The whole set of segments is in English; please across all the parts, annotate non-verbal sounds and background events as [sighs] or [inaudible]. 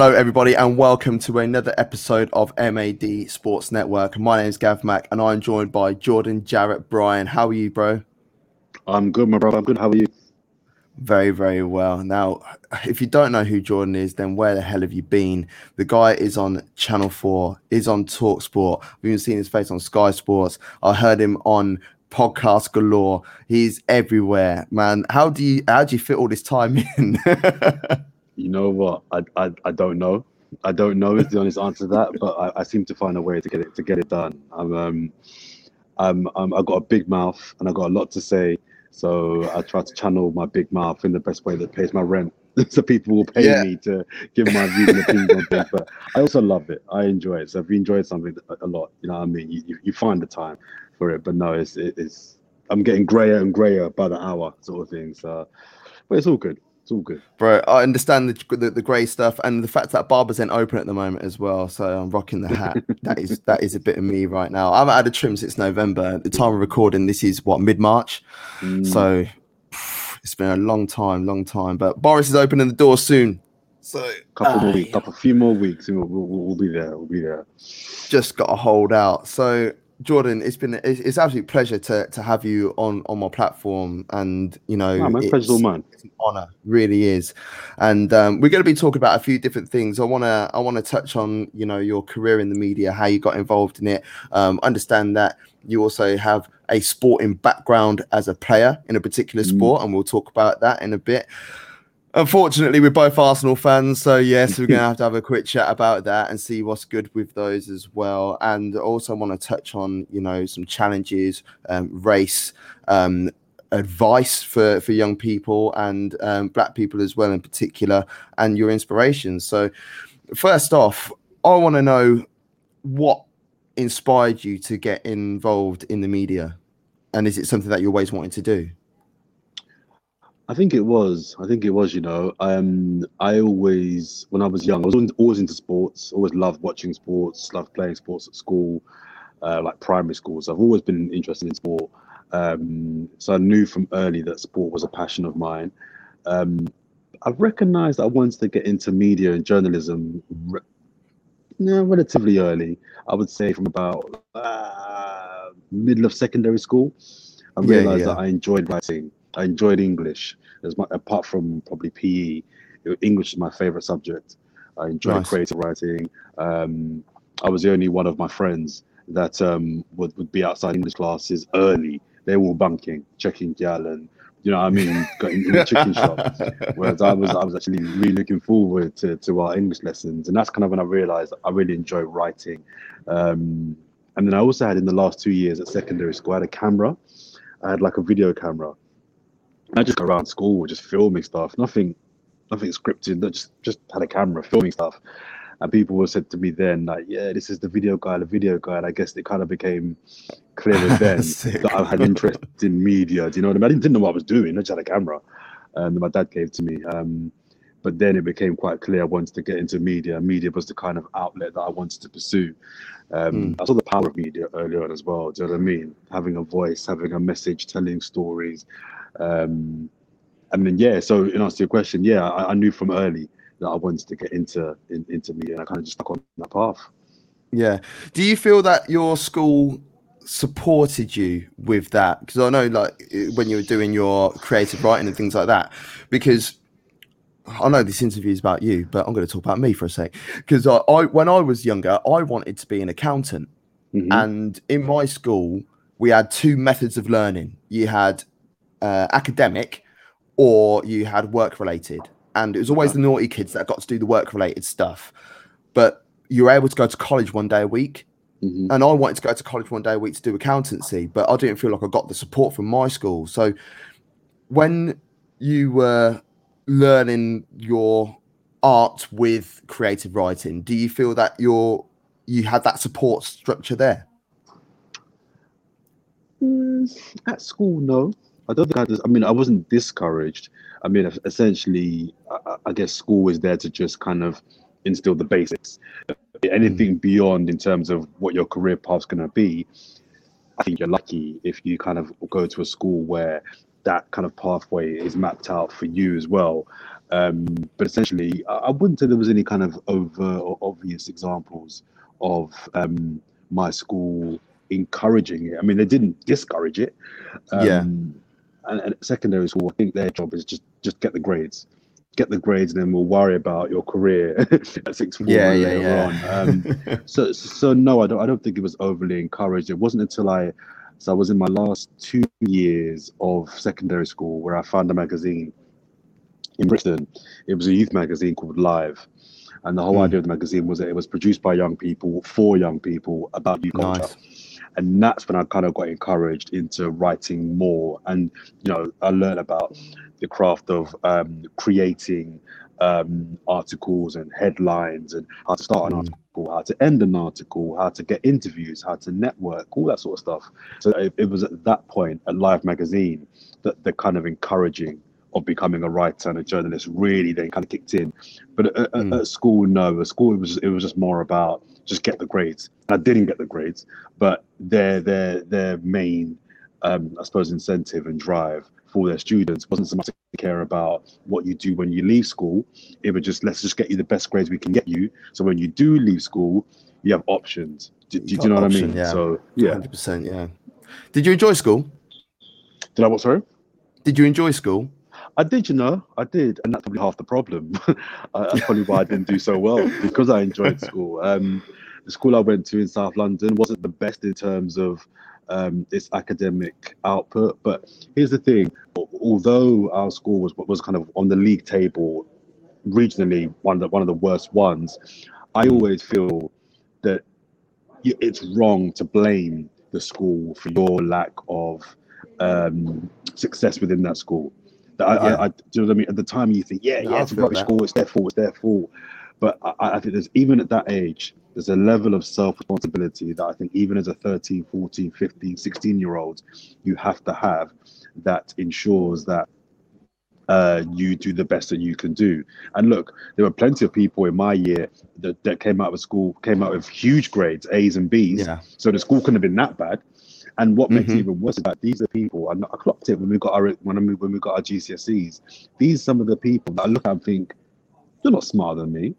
Hello, everybody, and welcome to another episode of MAD Sports Network. My name is Gav Mack, and I'm joined by Jordan Jarrett Bryan. How are you, bro? I'm good, my brother. I'm good. How are you? Very, very well. Now, if you don't know who Jordan is, then where the hell have you been? The guy is on Channel 4, is on Talk Sport. We've even seen his face on Sky Sports. I heard him on podcast galore. He's everywhere, man. How do you how do you fit all this time in? [laughs] you know what? I, I I don't know. I don't know is the honest answer to that, but I, I seem to find a way to get it to get it done. I'm um I'm, I'm I've got a big mouth and I've got a lot to say so I try to channel my big mouth in the best way that pays my rent. [laughs] so people will pay yeah. me to give my views and opinions on things. But I also love it. I enjoy it. So if you enjoy something a lot, you know what I mean, you, you find the time for it. But no, it's it's I'm getting grayer and grayer by the hour sort of thing. So but it's all good. It's all good, bro. I understand the the, the grey stuff and the fact that barbers ain't open at the moment as well. So I'm rocking the hat. [laughs] that is that is a bit of me right now. I haven't had a trim since November. At the time of recording, this is what mid March. Mm. So it's been a long time, long time. But Boris is opening the door soon. So couple uh, weeks, couple few more weeks, and we'll, we'll, we'll be there. We'll be there. Just got to hold out. So Jordan, it's been it's, it's absolute pleasure to to have you on on my platform, and you know, oh, my pleasure, man. It's an honor, really is. And um, we're going to be talking about a few different things. I want to I want to touch on you know your career in the media, how you got involved in it. Um, understand that you also have a sporting background as a player in a particular mm. sport, and we'll talk about that in a bit. Unfortunately, we're both Arsenal fans, so yes, we're going [laughs] to have to have a quick chat about that and see what's good with those as well. And also want to touch on, you know, some challenges, um, race, um, advice for for young people and um, black people as well in particular, and your inspirations. So, first off, I want to know what inspired you to get involved in the media, and is it something that you always wanted to do? I think it was. I think it was. You know, um, I always, when I was young, I was always into sports. Always loved watching sports. Loved playing sports at school, uh, like primary school. So I've always been interested in sport. Um, so I knew from early that sport was a passion of mine. Um, I recognised that I wanted to get into media and journalism. Re- yeah, relatively early. I would say from about uh, middle of secondary school. I realised yeah, yeah. that I enjoyed writing. I enjoyed English. As my, apart from probably PE, English is my favorite subject. I enjoy nice. creative writing. Um, I was the only one of my friends that um, would, would be outside English classes early. They were bunking, checking gal and you know what I mean, [laughs] in, in the chicken shop. Whereas I was I was actually really looking forward to, to our English lessons. And that's kind of when I realized I really enjoy writing. Um, and then I also had in the last two years at secondary school, I had a camera. I had like a video camera I just go around school just filming stuff, nothing, nothing scripted. Just just had a camera filming stuff, and people were said to me then like, yeah, this is the video guy, the video guy. And I guess it kind of became clear [laughs] then that I had interest in media. Do you know what I mean? I didn't, didn't know what I was doing. I just had a camera, and my dad gave to me. Um, but then it became quite clear I wanted to get into media. Media was the kind of outlet that I wanted to pursue. Um, mm. I saw the power of media early on as well. Do you know what I mean? Having a voice, having a message, telling stories, um, and then yeah, so in answer to your question, yeah, I, I, knew from early that I wanted to get into in, into media, and I kind of just stuck on that path. Yeah. Do you feel that your school supported you with that? Because I know, like, when you were doing your creative writing and things like that, because I know this interview is about you, but I'm going to talk about me for a sec. Because I, I, when I was younger, I wanted to be an accountant, mm-hmm. and in my school, we had two methods of learning. You had uh, academic or you had work related. And it was always the naughty kids that got to do the work related stuff. But you were able to go to college one day a week. Mm-hmm. And I wanted to go to college one day a week to do accountancy, but I didn't feel like I got the support from my school. So when you were learning your art with creative writing, do you feel that you're you had that support structure there? Mm, at school, no. I don't think I just, I mean, I wasn't discouraged. I mean, essentially, I, I guess school is there to just kind of instill the basics. Anything mm. beyond in terms of what your career path's going to be, I think you're lucky if you kind of go to a school where that kind of pathway is mapped out for you as well. Um, but essentially, I, I wouldn't say there was any kind of over or obvious examples of um, my school encouraging it. I mean, they didn't discourage it. Um, Yeah. And, and secondary school, I think their job is just just get the grades, get the grades, and then we'll worry about your career [laughs] at form Yeah, yeah, later yeah. on. Um, [laughs] so so no, I don't I don't think it was overly encouraged. It wasn't until I so I was in my last two years of secondary school where I found a magazine in Britain. It was a youth magazine called Live. And the whole Mm. idea of the magazine was that it was produced by young people for young people about youth culture. Nice. And that's when I kind of got encouraged into writing more. And, you know, I learned about the craft of um, creating um, articles and headlines and how to start an Mm. article, how to end an article, how to get interviews, how to network, all that sort of stuff. So it, it was at that point at Live Magazine that the kind of encouraging of becoming a writer and a journalist really then kind of kicked in. But at, at- Mm. at school, no. At school, it was it was just more about just get the grades. And I didn't get the grades, but their their their main, um, I suppose, incentive and drive for their students It wasn't so much to care about what you do when you leave school. It was just let's just get you the best grades we can get you. So when you do leave school, you have options. Do, do, do you know what I mean? yeah. So yeah. Hundred percent. Yeah. Did you enjoy school? Did I what? Sorry. Did you enjoy school? I did, you know, I did, and that's probably half the problem. [laughs] That's probably why I didn't do so well [laughs] because I enjoyed school. Um, the school I went to in South London wasn't the best in terms of um, its academic output, but here's the thing: although our school was was kind of on the league table, regionally one of the, one of the worst ones, I always feel that it's wrong to blame the school for your lack of um, success within that school. That I, Yeah. I, I, do you know what I mean? At the time, you think, yeah, No, yeah, it's a rubbish school. It's their fault. It's their fault. But I, I think there's even at that age, there's a level of self responsibility that I think even as a 13, 14, 15, 16 year old, you have to have that ensures that uh, you do the best that you can do. And look, there were plenty of people in my year that, that came out of school, came out with huge grades, A's and B's. Yeah. So the school couldn't have been that bad. And what makes it Mhm. even worse is that these are people, and I clocked it when we got our when moved, when we got our GCSEs. These are some of the people that I look at and think, you're not smarter than me.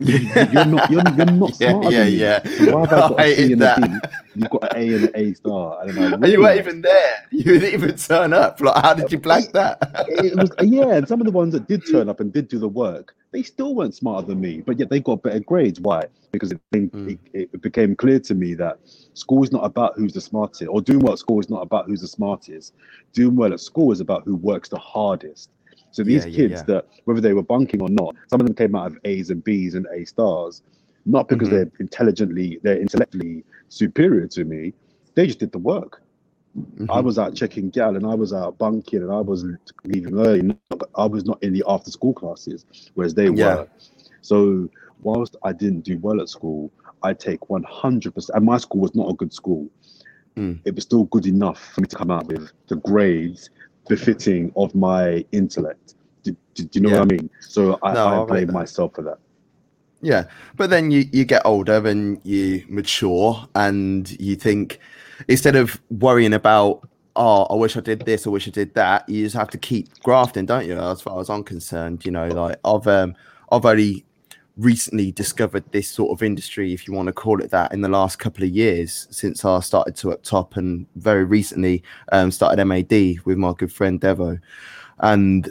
You- You're not. You're, you're not [laughs] Yeah, smarter yeah, yeah. So why have I [laughs] got I a C and a that. D? You've got an A and an A star. And I'm like, And you really? weren't even there. You didn't even turn up. Like, how did you blank that? it was [laughs] yeah, and some of the ones that did turn up and did do the work, they still weren't smarter than me, but yet they got better grades. Why? Because it, Mm. it, it became clear to me that school is not about who's the smartest, or doing well at school is not about who's the smartest. Doing well at school is about who works the hardest. So these Yeah, yeah, kids yeah. that whether they were bunking or not, some of them came out of A's and B's and A stars, not because Mhm. they're intelligently, they're intellectually superior to me. They just did the work. I Mhm. was out checking gal and I was out bunking and I was leaving early. I was not in the after school classes, whereas they Yeah. were. So whilst I didn't do well at school, I take 100%. And my school was not a good school. Mm. It was still good enough for me to come out with the grades befitting of my intellect. Do, do, do you know Yeah. what I mean? So I, No, I blame myself for that. Yeah, but then you you get older and you mature and you think instead of worrying about oh I wish I did this I wish I did that you just have to keep grafting don't you as far as I'm concerned you know like I've um I've only recently discovered this sort of industry if you want to call it that in the last couple of years since I started to up top and very recently um started MAD with my good friend Devo and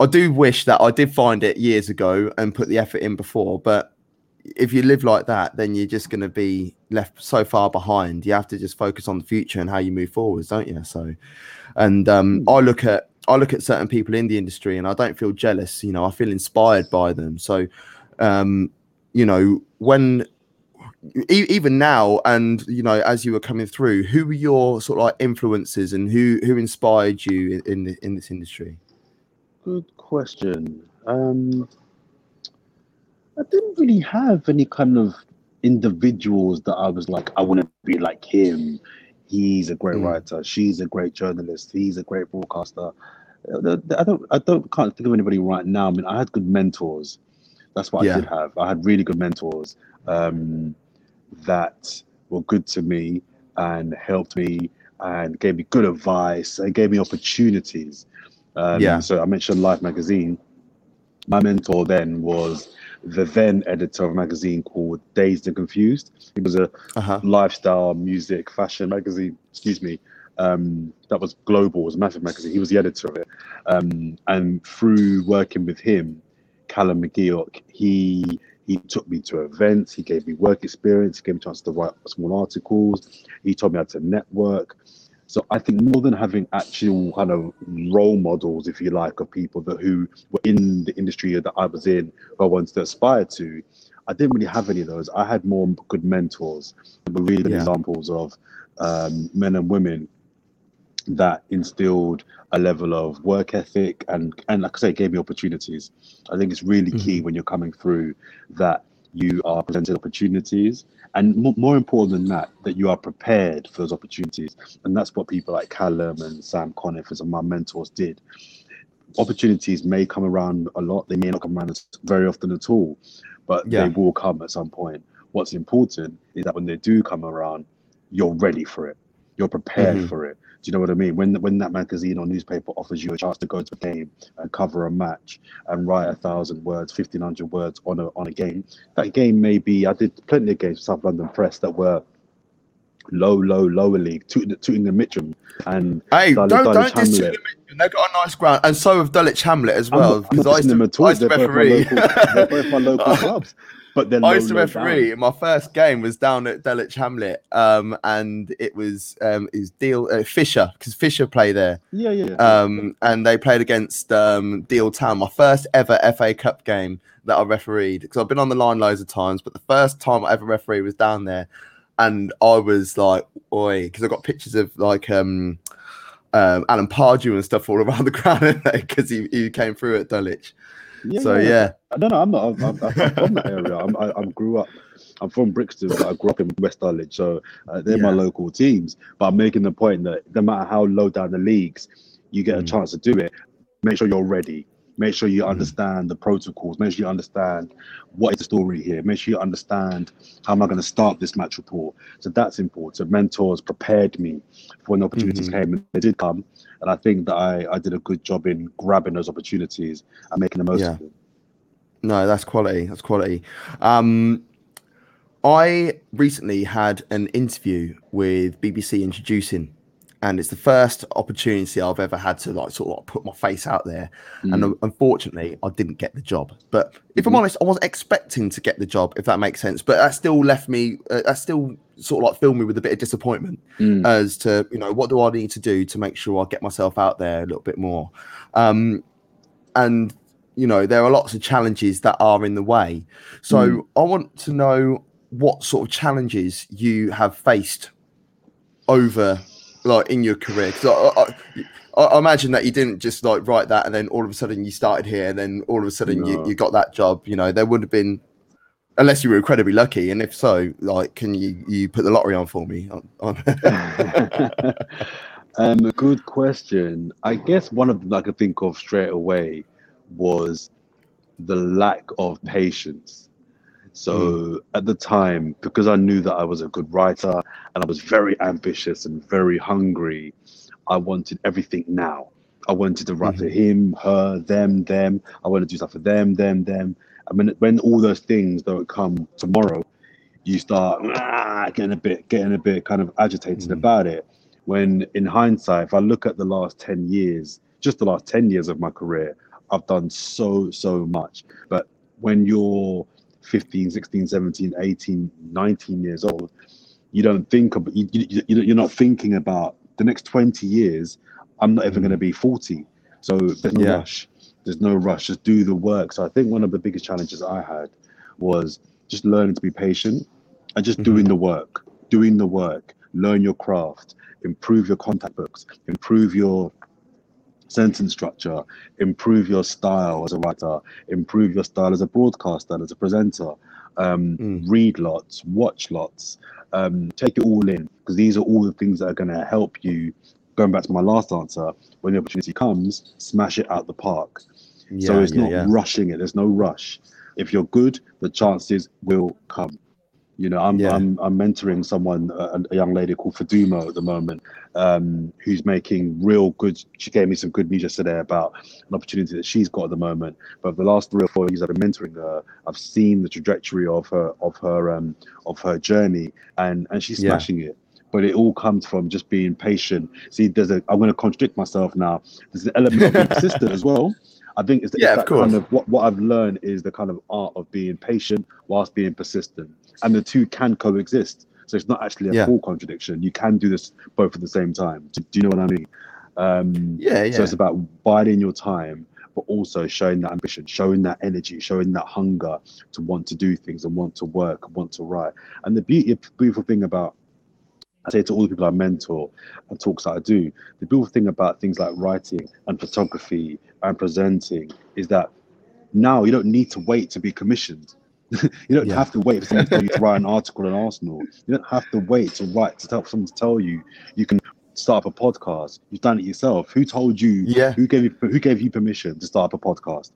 I do wish that I did find it years ago and put the effort in before, but if you live like that, then you're just going to be left so far behind. You have to just focus on the future and how you move forwards, don't you? So, and um, Hmm. I look at I look at certain people in the industry, and I don't feel jealous. You know, I feel inspired by them. So, um, you know, when e- even now, and you know, as you were coming through, who were your sort of like influences, and who who inspired you in in, in this industry? Good question. Um, I didn't really have any kind of individuals that I was like, I want to be like him. He's a great Mm. writer. She's a great journalist. He's a great broadcaster. I don't, I don't, can't think of anybody right now. I mean, I had good mentors. That's what Yeah. I did have. I had really good mentors um, that were good to me and helped me and gave me good advice and gave me opportunities. Um, Yeah. So I mentioned Live magazine. my mentor then was the then editor of a magazine called Dazed and Confused. It was a Uh-huh. lifestyle, music, fashion magazine. Excuse me. Um, that was global. Was a massive magazine. He was the editor of it. Um, and through working with him, Callum McGeoch, he he took me to events. He gave me work experience. He gave me a chance to write small articles. He taught me how to network. So I think more than having actual kind of role models, if you like, of people that who were in the industry that I was in, who I wanted to aspire to, I didn't really have any of those. I had more good mentors, really good Yeah. examples of um, men and women that instilled a level of work ethic and and like I say, gave me opportunities. I think it's really key mm-hmm. when you're coming through that you are presented opportunities and more, more important than that that you are prepared for those opportunities. And that's what people like callum and sam conifers and my mentors did. Opportunities may come around a lot. They may not come around very often at all but Yeah. they will come at some point. What's important is that when they do come around you're ready for it you're prepared Mhm. for it do you know what i mean when when that magazine or newspaper offers you a chance to go to a game and cover a match and write a thousand words 1500 words on a on a game that game may be i did plenty of games for south london press that were low low lower league tooting, tooting the mitcham and Hey, Dulwich- don't Dulwich don't diss Hamlet. Tooting They've got a nice ground, and so have Dulwich Hamlet as I'm well. not- I'm not Because I used dissing them to, at all. I used to They're both my local- they're both my local [laughs] clubs but then I used to referee. My first game was down at Dulwich Hamlet, um, and it was um, is Deal uh, Fisher because Fisher play there, yeah yeah, yeah. um, and they played against um, Deal Town. My first ever FA Cup game that I refereed because I've been on the line loads of times, but the first time I ever refereed was down there, and I was like, "Oi," because I got pictures of like um, um, Alan Pardew and stuff all [laughs] around the ground because [laughs] he, he came through at Dulwich. Yeah, so yeah, No, no, I'm not. I'm, I'm, I'm from that area. I'm, I, I grew up. I'm from Brixton, but I grew up in West Dulwich, so uh, they're my local teams. But I'm making the point that no matter how low down the leagues, you get a Mm. chance to do it. Make sure you're ready. Make sure you Mhm. understand the protocols. Make sure you understand what is the story here. Make sure you understand how am I going to start this match report. So that's important. So mentors prepared me for when opportunities Mhm. came, and they did come. And I think that I, I did a good job in grabbing those opportunities and making the most Yeah. of them. No, that's quality. That's quality. Um, I recently had an interview with BBC Introducing, and it's the first opportunity I've ever had to like sort of like put my face out there. And Mm. un- unfortunately, I didn't get the job. But if I'm Mhm. honest, I wasn't expecting to get the job, if that makes sense. But that still left me. Uh, that still sort of like filled me with a bit of disappointment Mm. as to you know what do I need to do to make sure I get myself out there a little bit more. Um, and you know there are lots of challenges that are in the way. So Mm. I want to know what sort of challenges you have faced over like in your career because I, I, I imagine that you didn't just like write that and then all of a sudden you started here and then all of a sudden you, No. you got that job you know there would have been unless you were incredibly lucky and if so like can you you put the lottery on for me [laughs] um, a good question. I guess one of them I could think of straight away was the lack of patience. So at the time, because I knew that I was a good writer and I was very ambitious and very hungry, I wanted everything now. I wanted to write for him, her, them, them. I wanted to do stuff for them, them, them. I mean, when all those things don't come tomorrow, you start ah, getting a bit, getting a bit kind of agitated Mm. about it. When in hindsight, if I look at the last 10 years, just the last 10 years of my career, I've done so, so much. But when you're 15, 16, 17, 18, 19 years old, you don't think about, you, you, you- you're not thinking about the next 20 years. I'm not even Mm. going to be 40. So there's no Yeah. rush. There's no rush. Just do the work. So I think one of the biggest challenges I had was just learning to be patient and just Mhm. doing the work, doing the work, learn your craft, improve your contact books, improve your sentence structure, improve your style as a writer, improve your style as a broadcaster, and as a presenter. Um, Mm. Read lots, watch lots, um, take it all in because these are all the things that are going to help you. Going back to my last answer, when the opportunity comes, smash it out the park. so it's yeah, not yeah. rushing it. There's no rush. If you're good, the chances will come. You know, I'm Yeah. I'm I'm mentoring someone, a, a young lady called Fadumo at the moment, um, who's making real good. She gave me some good news yesterday about an opportunity that she's got at the moment. But the last three or four years I've been mentoring her, I've seen the trajectory of her of her um of her journey, and and she's Yeah. smashing it. But it all comes from just being patient. See, there's a. I'm going to contradict myself now. There's an element of being [laughs] persistent as well. I think it's, the, Yeah, it's of that kind of what, what I've learned is the kind of art of being patient whilst being persistent, and the two can coexist. So it's not actually a Yeah. full contradiction. You can do this both at the same time. Do, do you know what I mean? Um, Yeah, yeah. So it's about biding your time, but also showing that ambition, showing that energy, showing that hunger to want to do things and want to work and want to write. And the beauty, beautiful thing about I say to all the people I mentor and talks that I do, the beautiful thing about things like writing and photography and presenting is that now you don't need to wait to be commissioned. [laughs] you don't Yeah. have to wait for someone to to write an article in Arsenal. You don't have to wait to write to tell someone to tell you you can start up a podcast. You've done it yourself. Who told you? Yeah. Who gave you? Who gave you permission to start up a podcast?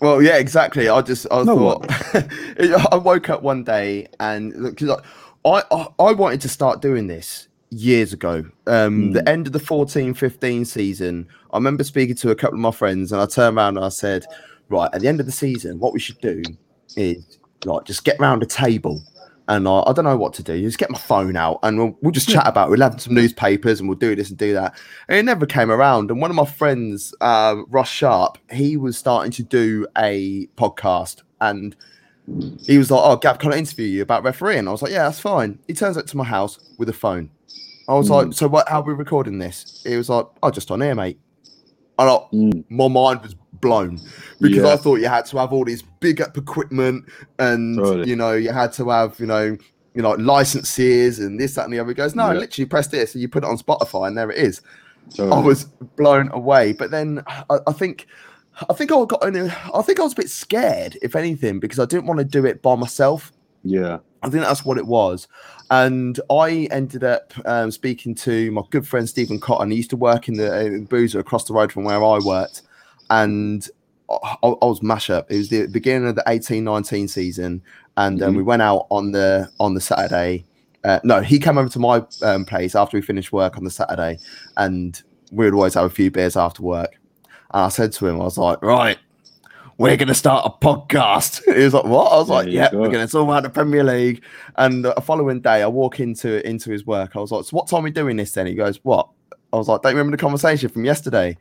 Well, yeah, exactly. I just I No thought [laughs] I woke up one day and because I, I I wanted to start doing this years ago. Um, Mm. The end of the 14-15 season, I remember speaking to a couple of my friends, and I turned around and I said, "Right, at the end of the season, what we should do is like just get round a table." And I, I don't know what to do. Just get my phone out and we'll, we'll just chat about it. We'll have some newspapers and we'll do this and do that. And it never came around. And one of my friends, uh, Ross Sharp, he was starting to do a podcast and he was like, Oh, Gav, can I interview you about refereeing? I was like, Yeah, that's fine. He turns up to my house with a phone. I was like, So what how are we recording this? He was like, Oh, just on here, mate. And I, Mm. my mind was blown because Yeah. I thought you had to have all this big up equipment and Totally. you know, you had to have, you know, you know, licenses and this, that, and the other. He goes, No, Yeah. literally press this and you put it on Spotify and there it is. I was blown away. But then I, I think I think I got in a, I think I was a bit scared, if anything, because I didn't want to do it by myself. yeah. I think that's what it was. And I ended up um, speaking to my good friend Stephen Cotton. He used to work in the in Boozer across the road from where I worked. And I, I was mash up. It was the beginning of the eighteen nineteen season. And um, Mhm. we went out on the on the Saturday. Uh, no, he came over to my um, place after we finished work on the Saturday. And we would always have a few beers after work. And I said to him, I was like, right, we're going to start a podcast. [laughs] He was like, what? I was like, yeah, we're going to talk about the Premier League. And the following day, I walk into into his work. I was like, so what time are we doing this then? He goes, what? I was like, don't you remember the conversation from yesterday?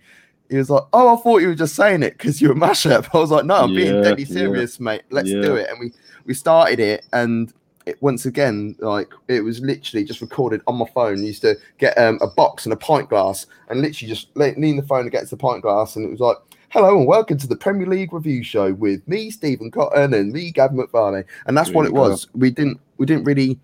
He was like, oh, I thought you were just saying it because you were mashup. [laughs] I was like, no, I'm being Yeah, deadly yeah. serious, mate. Let's do it. And we we started it, and it, once again, like it was literally just recorded on my phone. used to get um, a box and a pint glass, and literally just le- lean the phone against the pint glass, and it was like. Hello and welcome to the Premier League review show with me, Stephen Cotton, and me, Gavin McFarlane. And that's what it was. We didn't we didn't really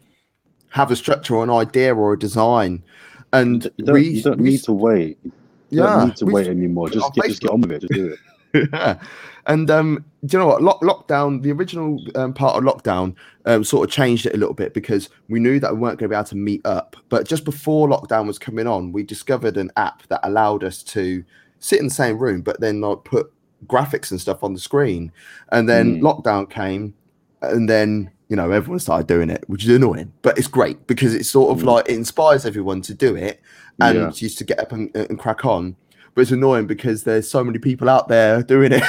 have a structure or an idea or a design. And You don't, we, you don't we- need to wait. You yeah, don't need to wait anymore. Just get, just get on with it. Just do it. [laughs] yeah. And um, do you know what? Lock, lockdown, the original um, part of lockdown, um, sort of changed it a little bit because we knew that we weren't going to be able to meet up. But just before lockdown was coming on, we discovered an app that allowed us to sit in the same room, but then like put graphics and stuff on the screen. And then Mm. lockdown came, and then you know everyone started doing it, which is annoying, but it's great because it's sort of Mm. like it inspires everyone to do it and Yeah. used to get up and, and crack on. But it's annoying because there's so many people out there doing it.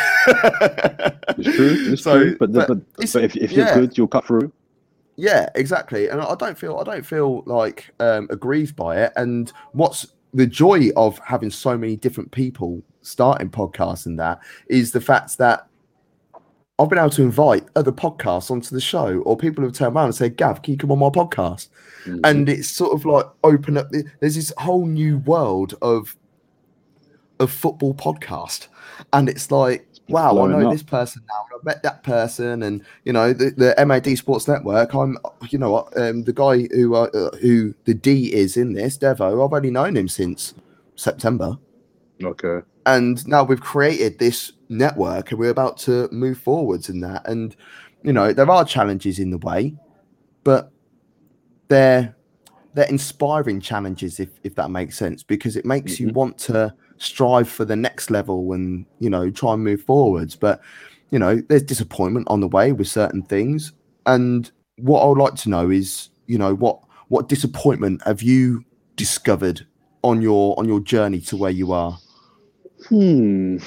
It's true. It's [laughs] So, true. But, but but, but if, if you're good, you'll cut through. Yeah, exactly. And I don't feel I don't feel like um, aggrieved by it. And what's the joy of having so many different people starting podcasts and that is the fact that I've been able to invite other podcasts onto the show, or people have turned around and said, "Gav, can you come on my podcast?" Mhm. and it's sort of like open up there's this whole new world of of football podcast and it's like wow i know up. this person now and i've met that person and you know the, the mad sports network i'm you know what um, the guy who uh, uh, who the d is in this devo i've only known him since september okay. and now we've created this network and we're about to move forwards in that and you know there are challenges in the way but they're they're inspiring challenges if if that makes sense because it makes you Mhm. want to strive for the next level and you know try and move forwards but you know there's disappointment on the way with certain things and what I would like to know is, you know, what what disappointment have you discovered on your on your journey to where you are? Hmm.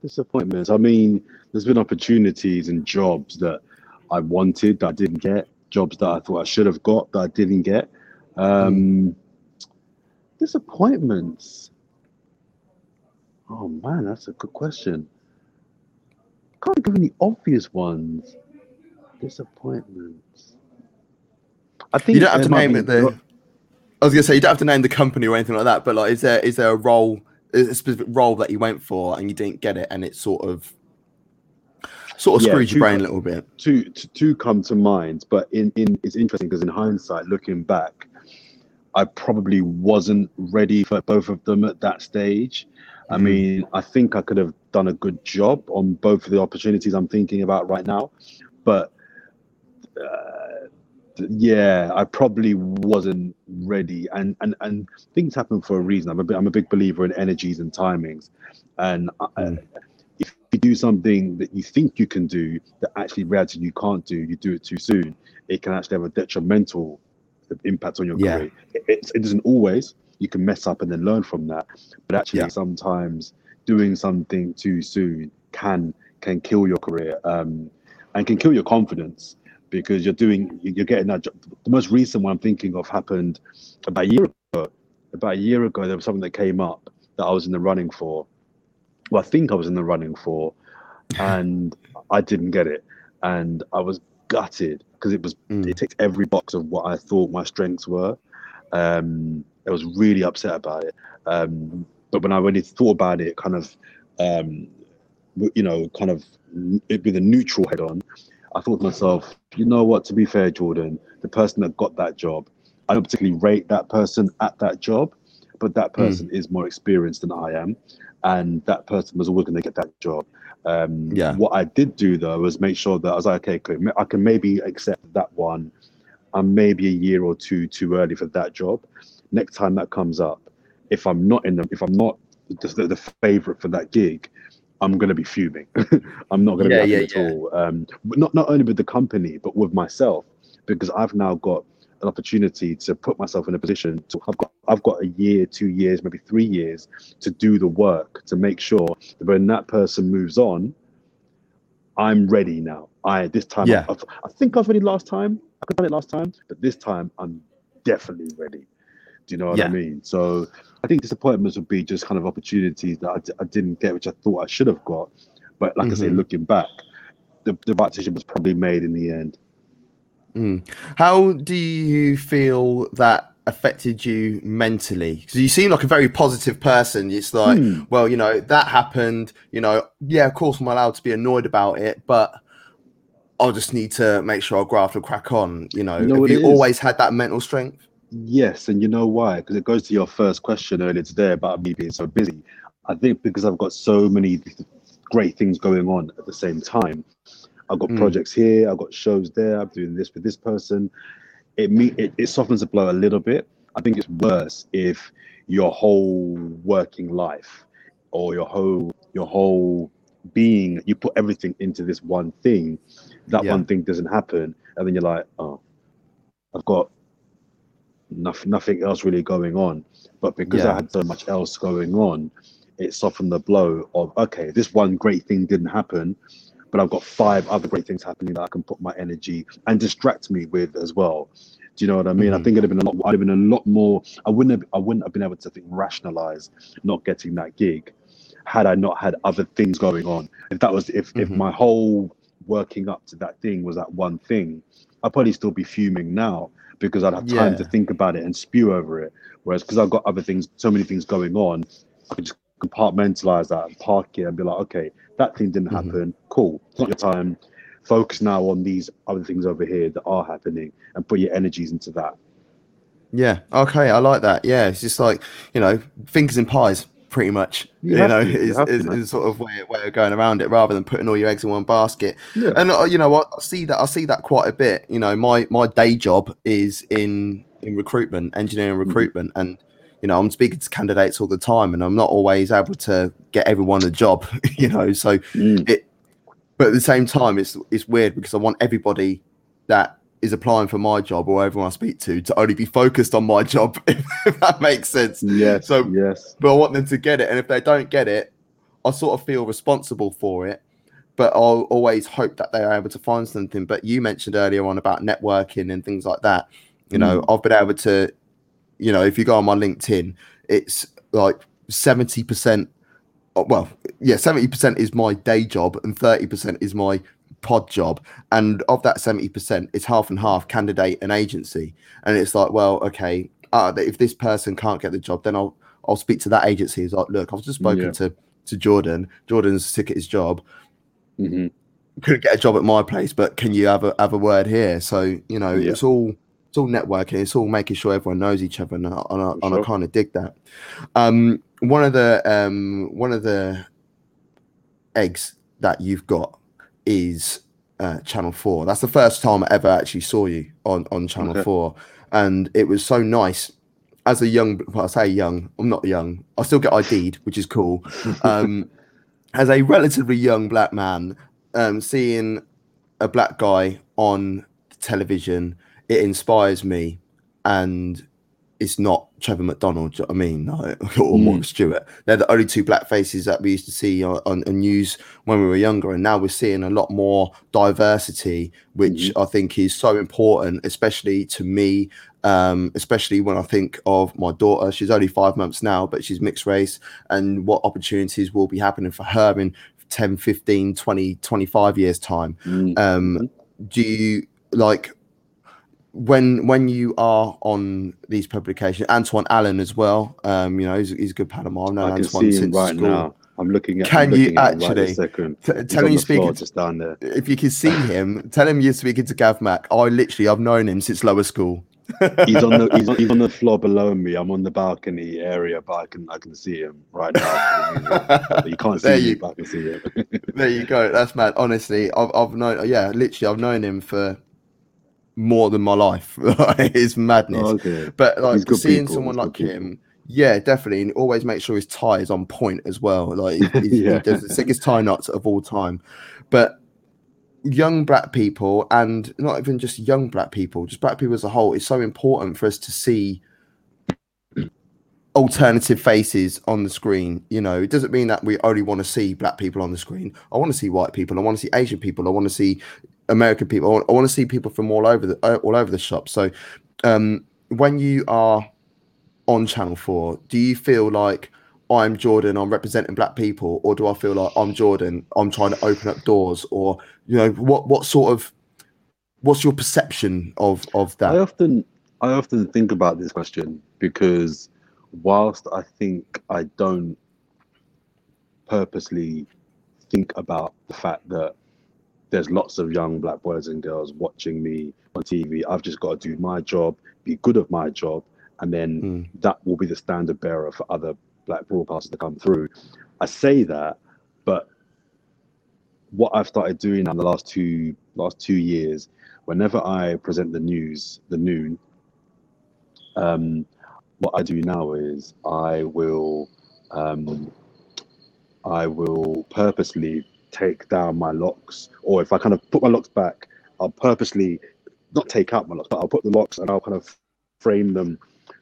Disappointments. I mean, there's been opportunities and jobs that I wanted that I didn't get, jobs that I thought I should have got that I didn't get. Um, Disappointments. Oh man, that's a good question. Can't think of any obvious ones. Disappointments. I think You don't have to name it the. I was gonna say you don't have to name the company or anything like that, but like, is there is there a role, a specific role that you went for and you didn't get it, and it sort of, sort of Yeah, screwed your brain a little bit? two two two come to mind, but in in it's interesting because in hindsight, looking back, I probably wasn't ready for both of them at that stage. I Mhm. mean, I think I could have done a good job on both of the opportunities I'm thinking about right now, but uh, yeah, I probably wasn't ready. And and and things happen for a reason. I'm a bit, I'm a big believer in energies and timings, and I, Mm. if you do something that you think you can do that actually reality you can't do, you do it too soon, it can actually have a detrimental impact on your Yeah. career. It, it, it doesn't always. You can mess up and then learn from that, but actually Yeah. sometimes doing something too soon can can kill your career um, and can kill your confidence because you're doing you're getting that job. The most recent one I'm thinking of happened about a year ago. About a year ago, there was something that came up that I was in the running for. Well, I think I was in the running for, [laughs] and I didn't get it, and I was gutted because it was Mm. it ticked every box of what I thought my strengths were. Um, I was really upset about it. Um, but when I really thought about it, kind of, um, you know, kind of with a neutral head on, I thought to myself, you know what? To be fair, Jordan, the person that got that job, I don't particularly rate that person at that job, but that person is more experienced than I am, and that person was always going to get that job. Um, Yeah. What I did do though was make sure that I was like, okay, cool, I can maybe accept that one. I'm maybe a year or two too early for that job. Next time that comes up, if I'm not in the, if I'm not the, the, favorite for that gig, I'm going to be fuming. [laughs] I'm not going to Yeah, be yeah, happy at all. Um, not not only with the company, but with myself, because I've now got an opportunity to put myself in a position to I've got I've got a year, two years, maybe three years to do the work to make sure that when that person moves on, I'm ready now. I this time Yeah. I, I think I was ready last time. I could have done it last time, but this time I'm definitely ready. Do you know what Yeah. I mean? So I think disappointments would be just kind of opportunities that I, d- I didn't get, which I thought I should have got. But like I say, mm-hmm. looking back, the, the right decision was probably made in the end. Mm. How do you feel that affected you mentally? Because you seem like a very positive person. It's like, Hmm. well, you know, that happened. You know, yeah, of course, I'm allowed to be annoyed about it, but I'll just need to make sure I graft and crack on. You know, You know have you always had that mental strength? Yes, and you know why? Because it goes to your first question earlier today about me being so busy. I think because I've got so many great things going on at the same time. I've got Mm. projects here, I've got shows there, I'm doing this with this person. It me it, it softens the blow a little bit. I think it's worse if your whole working life or your whole your whole being you put everything into this one thing. That Yeah. one thing doesn't happen, and then you're like, oh, I've got nothing nothing else really going on. But because Yeah. I had so much else going on, it softened the blow of okay, this one great thing didn't happen, but I've got five other great things happening that I can put my energy and distract me with as well. Do you know what I mean? I Mhm. think it'd have been a lot. I'd have been a lot more. I wouldn't have. I wouldn't have been able to think rationalize not getting that gig, had I not had other things going on. If that was if if Mhm. my whole working up to that thing was that one thing, I'd probably still be fuming now because I'd have time to think about it and spew over it. Whereas because I've got other things, so many things going on, I could just compartmentalize that and park it and be like, okay, that thing didn't Mhm. happen. Cool. It's not your time. Focus now on these other things over here that are happening and put your energies into that. Yeah. Okay. I like that. Yeah. It's just like, you know, fingers in pies, pretty much. You You, know, is, is, is sort of way, way of going around it rather than putting all your eggs in one basket. Yeah. And uh, you know what? I see that. I see that quite a bit. You know, my my day job is in in recruitment, engineering Mm-hmm. recruitment, and you know, I'm speaking to candidates all the time, and I'm not always able to get everyone a job. [laughs] You know, so Mm. but at the same time, it's it's weird because I want everybody that is applying for my job or everyone I speak to to only be focused on my job, [laughs] if, that makes sense. Yeah. So- yes. But I want them to get it, and if they don't get it, I sort of feel responsible for it. But I'll always hope that they are able to find something. But you mentioned earlier on about networking and things like that. You know, I've been able to, you know, if you go on my LinkedIn, it's like seventy percent. Well, yeah, seventy percent is my day job, and thirty percent is my pod job. And of that seventy percent, it's half and half candidate and agency. And it's like, well, okay, uh, if this person can't get the job, then I'll I'll speak to that agency. It's like, look, I've just spoken Yeah. to to Jordan. Jordan's sick at his job. hmm Couldn't get a job at my place, but can you have a have a word here? So you know, Yeah. it's all it's all networking. It's all making sure everyone knows each other, and, I- and, I- and I kind of dig that. Um, one of the um, one of the eggs that you've got is uh, Channel Four. That's the first time I ever actually saw you on on Channel Okay. Four, and it was so nice. As a young, well, I say young, I'm not young. I still get ID'd, which is cool. [laughs] Um, as a relatively young black man, um, seeing a black guy on television, it inspires me, and it's not Trevor McDonald. Do you know I mean? No, [laughs] or Mm. Moira Stuart. They're the only two black faces that we used to see on, on, on news when we were younger, and now we're seeing a lot more diversity, which I think is so important, especially to me. Um, especially when I think of my daughter, she's only five months now, but she's mixed race, and what opportunities will be happening for her in 10, 15, 20, 25 years' time Mm. um do you like when when you are on these publications antoine allen as well um you know he's, he's a good pal of mine I've known I can antoine see him since right school. now. I'm looking at. Can I'm you at him right actually- T- tell him you the floor speak just down there. if you can see [laughs] him tell him you're speaking to gav mac i literally i've known him since lower school He's on the [laughs] he's on, he's on the floor below me. I'm on the balcony area, but I can I can see him right now. you can't [laughs] see There me, you- but I can see him. there you go that's mad honestly i've, I've known yeah literally i've known him for more than my life [laughs] it's madness oh, okay. But like seeing people, someone like people. him, yeah, definitely, and always make sure his tie is on point as well. Like he, he's- he [laughs] does the sickest tie knots of all time. But young black people, and not even just young black people, just black people as a whole, is so important for us to see alternative faces on the screen. You know, it doesn't mean that we only want to see black people on the screen. I want to see white people. I want to see Asian people. I want to see American people. I want, to see people from all over the uh, all over the shop. So, um, when you are on Channel Four, do you feel like I'm Jordan, I'm representing black people, or do I feel like I'm Jordan, I'm trying to open up doors, or you know, what what sort of what's your perception of of that? I often I often think about this question because whilst I think I don't purposely think about the fact that there's lots of young black boys and girls watching me on TV, I've just got to do my job, be good at my job, and then Mm. that will be the standard bearer for other black broadcasters to come through. I say that, but what I've started doing in the last two last two years, whenever I present the news, the noon, um, what I do now is I will um, I will purposely take down my locks, or if I kind of put my locks back, I'll purposely not take out my locks, but I'll put the locks and I'll kind of frame them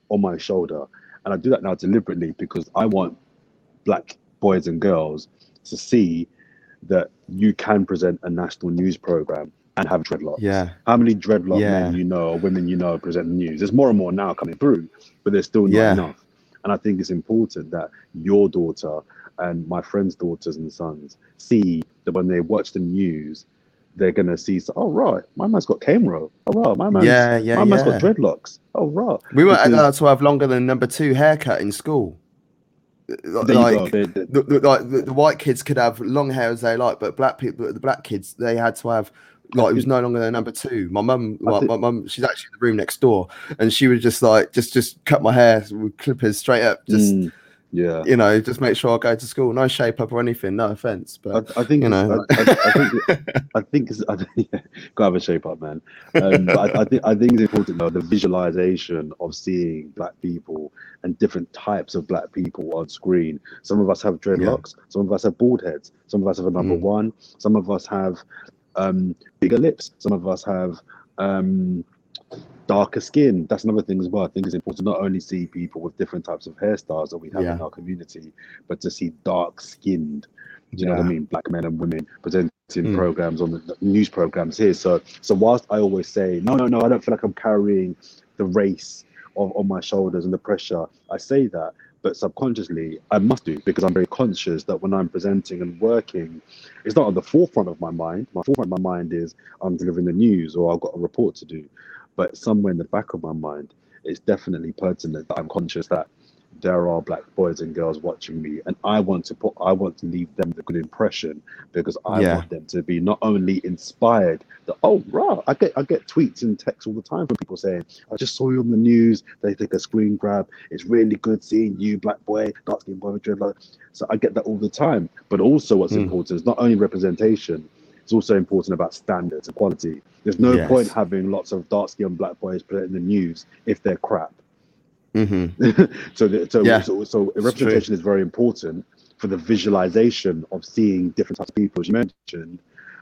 on my shoulder. And I do that now deliberately because I want black boys and girls to see that you can present a national news program and have dreadlocks. Yeah, How many dreadlock Yeah. men you know or women you know present the news? There's more and more now coming through, but there's still not Yeah. enough. And I think it's important that your daughter and my friends' daughters and sons see that when they watch the news, they're gonna see, oh right, my man's got camera. Oh right, my man's, yeah, yeah, my man's yeah. got dreadlocks. Oh right. We weren't Because- allowed to have longer than number two haircut in school. There you go. Like the, the, like the, the white kids could have long hair as they like, but black people, the black kids, they had to have like it was no longer their number two. My mum, my, my mum, she's actually in the room next door, and she would just like just just cut my hair with clippers straight up, just Mm, Yeah. You know, just make sure I go to school. No shape up or anything. No offense, but I, I think you know. I, I, I think [laughs] I think it's, I think, [laughs] yeah, gotta have a shape up, man. Um, I, think I think it's important though the visualization of seeing black people and different types of black people on screen. Some of us have dreadlocks. Some of us have bald heads. Some of us have a number Mm. one. Some of us have um, bigger lips. Some of us have um, darker skin. That's another thing as well. I think it's important to not only see people with different types of hairstyles that we have in our community, but to see dark skinned do you know what I mean? Black men and women presenting Mm. programs on the the news programs here. So, so whilst I always say, no, no, no, I don't feel like I'm carrying the race of, on my shoulders and the pressure. I say that, but subconsciously I must do because I'm very conscious that when I'm presenting and working, it's not on the forefront of my mind. My forefront of my mind is I'm delivering the news or I've got a report to do. But somewhere in the back of my mind, it's definitely pertinent that I'm conscious that there are black boys and girls watching me and i want to put i want to leave them the good impression because i Yeah. want them to be not only inspired that oh right i get i get tweets and texts all the time from people saying i just saw you on the news they take a screen grab it's really good seeing you black boy dark skin boy so i get that all the time but also what's Mm. important is not only representation it's also important about standards and quality there's no Yes. point having lots of dark skinned black boys put in the news if they're crap hmm [laughs] so, the, so, Yeah, so, so representation is very important for the visualization of seeing different types of people, as you mentioned.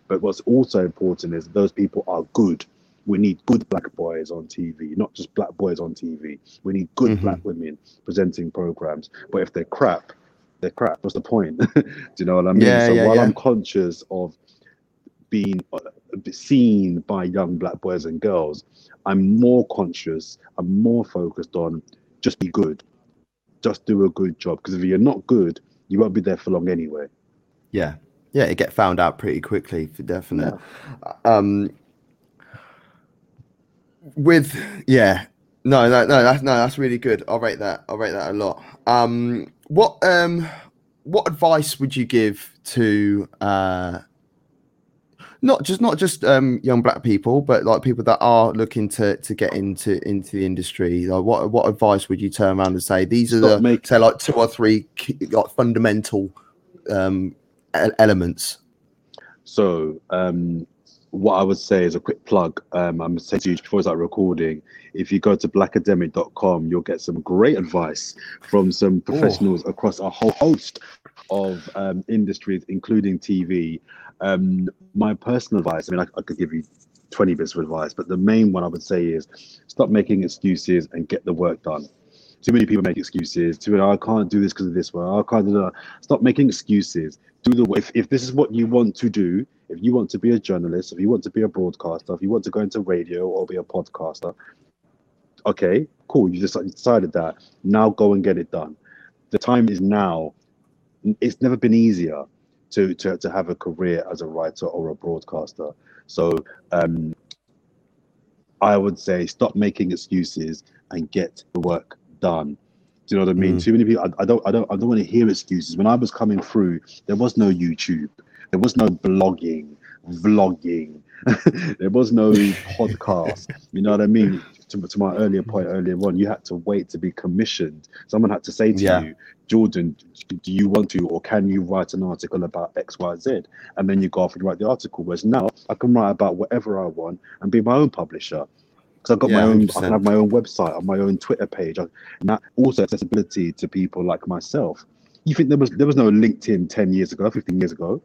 But what's also important is those people are good. We need good black boys on TV, not just black boys on TV. We need good Mhm. black women presenting programs. But if they're crap, they're crap. What's the point? [laughs] Do you know what I mean? Yeah, so yeah, while yeah. I'm conscious of being uh, seen by young black boys and girls, I'm more conscious, I'm more focused on just be good, just do a good job. Because if you're not good, you won't be there for long anyway. Yeah, yeah, it get found out pretty quickly for definite. Um, with yeah, no, no, no, that's no, that's really good. I'll rate that. I'll rate that a lot. Um, what um, what advice would you give to uh, not just not just um young black people, but like people that are looking to to get into into the industry? Like, what what advice would you turn around and say these are Stop the make- say like two or three key, like fundamental um elements? So, um, what I would say is a quick plug. Um, I'm saying to you before I start recording, if you go to blackademic.com, you'll get some great advice from some professionals across a whole host of um, industries, including TV. Um, my personal advice, I mean, I, I could give you 20 bits of advice, but the main one I would say is stop making excuses and get the work done. Too many people make excuses. Too many, I can't do this because of this. Well, I can't do that. Stop making excuses. Do the if, if this is what you want to do. If you want to be a journalist, if you want to be a broadcaster, if you want to go into radio or be a podcaster, okay, cool. You just decided that. Now go and get it done. The time is now. It's never been easier to to, to have a career as a writer or a broadcaster. So um, I would say stop making excuses and get the work done. Do you know what I mean? Mm. Too many people. I, I don't. I don't. I don't want to hear excuses. When I was coming through, there was no YouTube. There was no blogging, vlogging. [laughs] there was no podcast. [laughs] You know what I mean? To, to my earlier point earlier on, you had to wait to be commissioned. Someone had to say to Yeah. you, Jordan, do you want to or can you write an article about X, Y, Z? And then you go off and write the article. Whereas now I can write about whatever I want and be my own publisher. Because I've got my Yeah, own, I 100%. can have my own website, on my own Twitter page, I- and that also accessibility to people like myself. You think there was there was no LinkedIn ten years ago, fifteen years ago?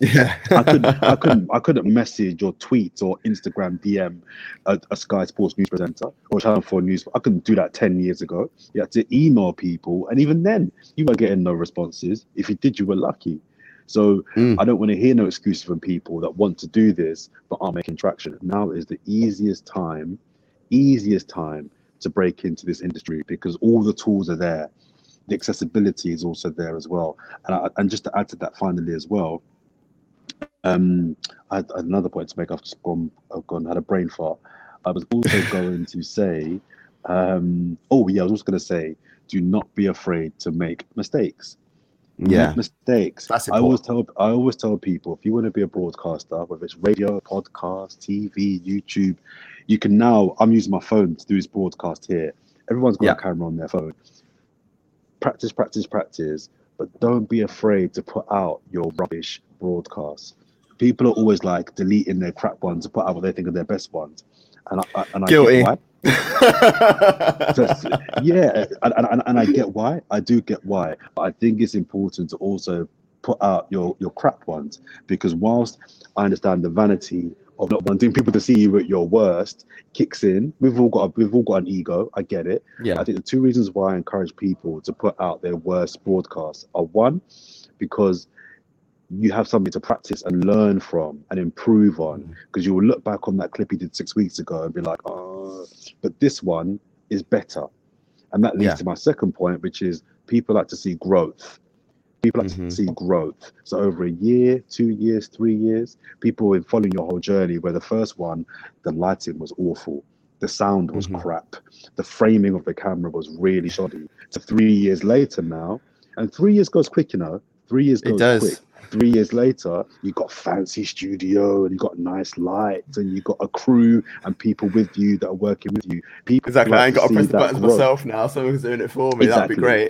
Yeah, I couldn't, [laughs] I couldn't, I couldn't message or tweet or Instagram DM a, a Sky Sports news presenter or Channel Four news. I couldn't do that ten years ago. You had to email people, and even then, you were getting no responses. If you did, you were lucky. So Mm. I don't want to hear no excuses from people that want to do this but aren't making traction. Now is the easiest time, easiest time to break into this industry because all the tools are there. The accessibility is also there as well. And, I, and just to add to that finally as well, um, I had another point to make. I've just gone, I've gone, had a brain fart. I was also [laughs] going to say, um, oh yeah, I was also going to say, do not be afraid to make mistakes. yeah, Make mistakes. That's I always tell, I always tell people, if you want to be a broadcaster, whether it's radio, podcast, TV, YouTube, you can now. I'm using my phone to do this broadcast here. Everyone's got Yeah. a camera on their phone. practice, practice, practice, but don't be afraid to put out your rubbish broadcasts. People are always like deleting their crap ones to put out what they think are their best ones, and I, I and I Guilty. get why. [laughs] Just- yeah, and, and, and I get why. I do get why. But I think it's important to also put out your your crap ones because whilst I understand the vanity of not wanting people to see you at your worst kicks in. We've all got a, we've all got an ego. I get it. yeah. I think the two reasons why I encourage people to put out their worst broadcasts are one, because you have something to practice and learn from and improve on. Mm-hmm. Because you will look back on that clip you did six weeks ago and be like, oh, but this one is better. And that leads Yeah. to my second point, which is people like to see growth. People like Mhm. to see growth. So over a year, two years, three years, people have following your whole journey. Where the first one, the lighting was awful, the sound was Mhm. crap, the framing of the camera was really shoddy. So three years later now, and three years goes quick, you know. Three years It goes does. quick. Three years later, you got fancy studio and you got nice lights and you got a crew and people with you that are working with you. People Exactly. like I ain't got to press the buttons growth. myself now. Someone's doing it for me. That'd be great.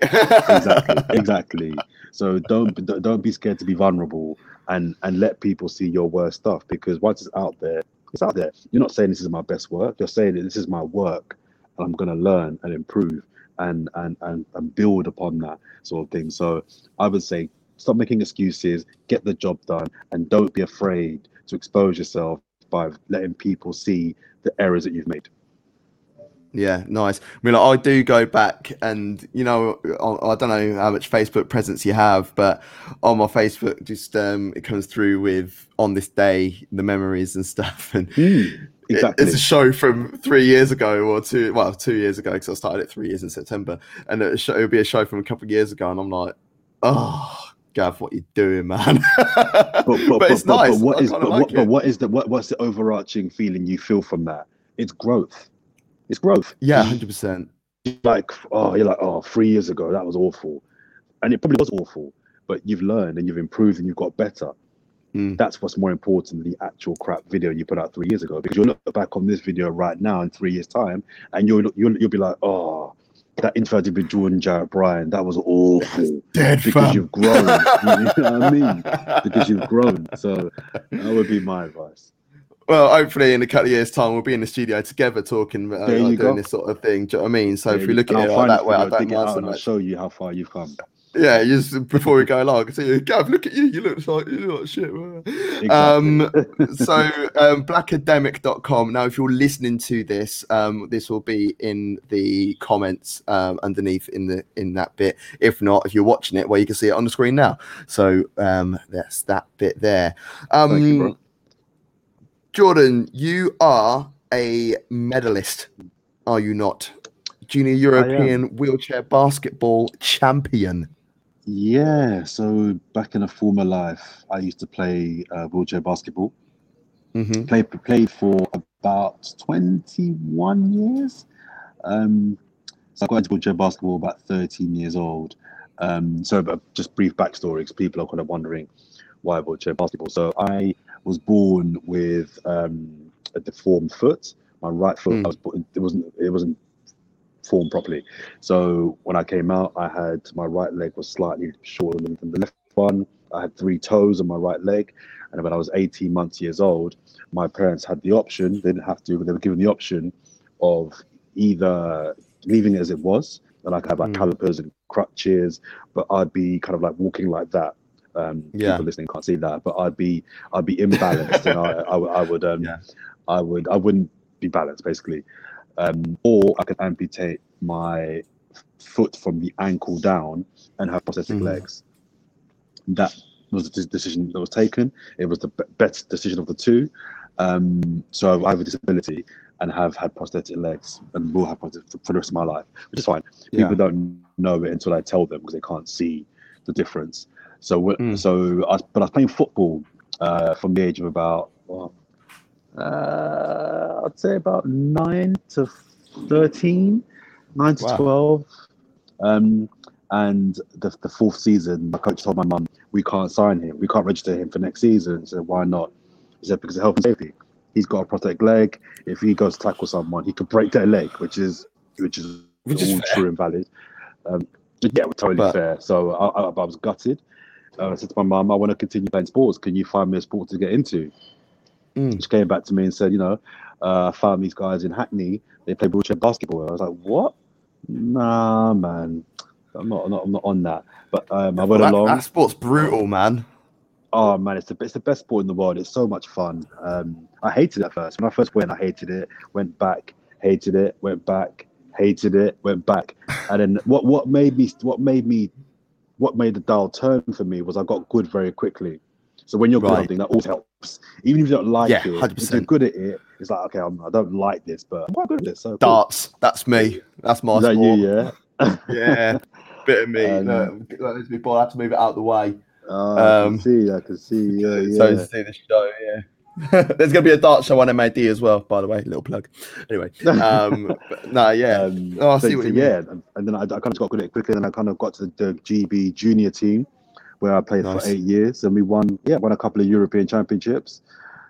exactly [laughs] exactly so don't don't don't be scared to be vulnerable and and let people see your worst stuff because once it's out there it's out there you're not saying this is my best work you're saying that this is my work and i'm going to learn and improve and and and, and build upon that sort of thing so i would say stop making excuses get the job done and don't be afraid to expose yourself by letting people see the errors that you've made. Yeah, nice. I mean, like, I do go back, and you know, I, I don't know how much Facebook presence you have, but on my Facebook, just um, it comes through with on this day the memories and stuff, [laughs] and Hmm, it- it's a show from three years ago or two, well, two years ago because I started it three years in September, and it it'll be a show from a couple of years ago, and I'm like, oh, Gav, what you doing, man? but, but, [laughs] but, it's but, nice. but what is but, like what, but what is the what, what's the overarching feeling you feel from that it's growth it's growth Yeah, hundred percent. Like oh you're like oh three years ago that was awful and it probably was awful but you've learned and you've improved and you've got better Mm. that's what's more important than the actual crap video you put out three years ago because you'll look back on this video right now in three years time and you'll you'll, you'll be like oh that interview I did with Jordan Jarrett Bryan that was awful Dead because fam. you've grown [laughs] you know what I mean because you've grown. So that would be my advice. Well, hopefully in a couple of years' time, we'll be in the studio together talking, uh, like doing go. this sort of thing. Do you know what I mean? So if we look at it like that way, I video, don't mind so and I'll show you how far you've come. Yeah, just before we go along, so Gav, look at you. You look like you look like shit. man." Exactly. Um, [laughs] so um, blackademic.com. Now, if you're listening to this, um, this will be in the comments um, underneath in the in that bit. If not, if you're watching it, well, you can see it on the screen now. So um, that's that bit there. Um, you. Jordan, you are a medalist, are you not? Junior European wheelchair basketball champion. Yeah. So back in a former life, I used to play uh, wheelchair basketball. hmm Played played for about 21 years. Um, so I got into wheelchair basketball about 13 years old. Um, so, but just brief backstory because people are kind of wondering why wheelchair basketball. So I was born with um, a deformed foot. My right foot, Mm. I was it wasn't it wasn't formed properly. So when I came out, I had my right leg was slightly shorter than than the left one. I had three toes on my right leg, and when I was 18 months years old, my parents had the option. They didn't have to, but they were given the option of either leaving it as it was, and I could have like Mm. calipers and crutches, but I'd be kind of like walking like that. Um, Yeah. People listening can't see that, but I'd be I'd be imbalanced, and I, I, would- I would um, [laughs] Yeah. I would I wouldn't be balanced basically, um, or I could amputate my foot from the ankle down and have prosthetic Mhm. legs. That was the decision that was taken. It was the best decision of the two. Um, so I have a disability and have had prosthetic legs and will have prosthetic for the rest of my life, which is fine. Yeah. People don't know it until I tell them because they can't see the difference. So, Mm. so I, but I was playing football uh, from the age of about, well, uh, I'd say about nine to thirteen, nine to Wow. twelve. Um, and the, the fourth season, my coach told my mum, "We can't sign him. We can't register him for next season." So why not? He said because of health and safety. He's got a prosthetic leg. If he goes to tackle someone, he could break their leg, which is which is Which is all true and valid. Um, Yeah, totally But- fair. So I, I, I was gutted. Uh, I said to my mum, I want to continue playing sports. Can you find me a sport to get into? Mm. She came back to me and said, you know, uh, I found these guys in Hackney. They play wheelchair basketball. I was like, what? Nah, man. I'm not, I'm not, I'm not on that. But um, I went that, along. that sport's brutal, man. Oh man, it's the it's the best sport in the world. It's so much fun. Um, I hated it at first. When I first went, I hated it. Went back, hated it. Went back, hated it. Went back. And then what what made me what made me what made the dial turn for me was I got good very quickly. So when you're good Right. something, that always helps. Even if you don't like Yeah, it, if 100%. you're good at it, it's like okay, I'm, I don't like this, but I'm quite good at this. So cool. Darts. That's me. That's my that sport. you? Yeah. [laughs] yeah. Bit of me. Um, this before I have to move it out of the way. I Um, can see. I can see. [laughs] Yeah, yeah. So to see the show, yeah. [laughs] There's gonna be a dart show on MAD as well, by the way. Little plug. Anyway, um, but, no, yeah. Um, Oh, I so, see what so you mean. yeah, and, and then I, I kind of got good at it quickly. And then I kind of got to the, the GB junior team, where I played Nice. for eight years, and we won. Yeah, won a couple of European championships,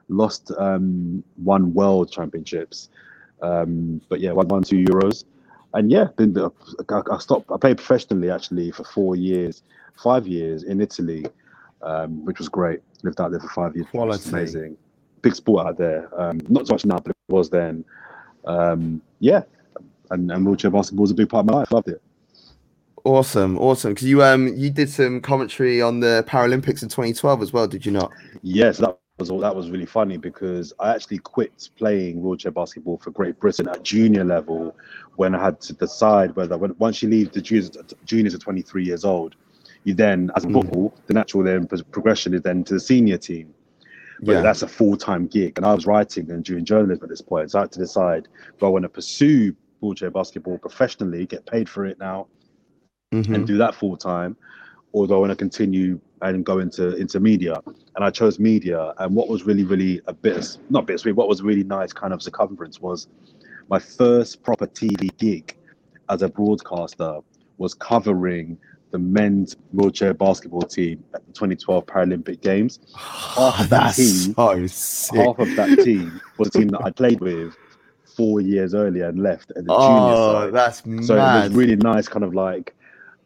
lost um, one world championships, um, but yeah, won one two Euros, and yeah, been I, I stopped. I played professionally actually for four years, five years in Italy, um, which was great. Lived out there for five years. Quality. amazing. Big sport out there. Um, not so much now, but it was then. Um, yeah, and, and wheelchair basketball was a big part of my life. Loved it. Awesome, awesome. Because you um you did some commentary on the Paralympics in 2012 as well, did you not? Yes, that was all. that was really funny because I actually quit playing wheelchair basketball for Great Britain at junior level when I had to decide whether when, once you leave the juniors, juniors at 23 years old, you then as a Mm. football, the natural then progression is then to the senior team. But Yeah. that's a full time gig, and I was writing and doing journalism at this point, so I had to decide: do I want to pursue wheelchair basketball professionally, get paid for it now, Mhm. and do that full time, or do I want to continue and go into into media? And I chose media. And what was really, really a bit not bit bittersweet, what was really nice kind of circumference was my first proper TV gig as a broadcaster was covering the men's wheelchair basketball team at the 2012 Paralympic Games. [sighs] Half the That's team- so sick. Half of that team was a team that I played with four years earlier and left at the junior Oh, side. that's So it was really nice, kind of like,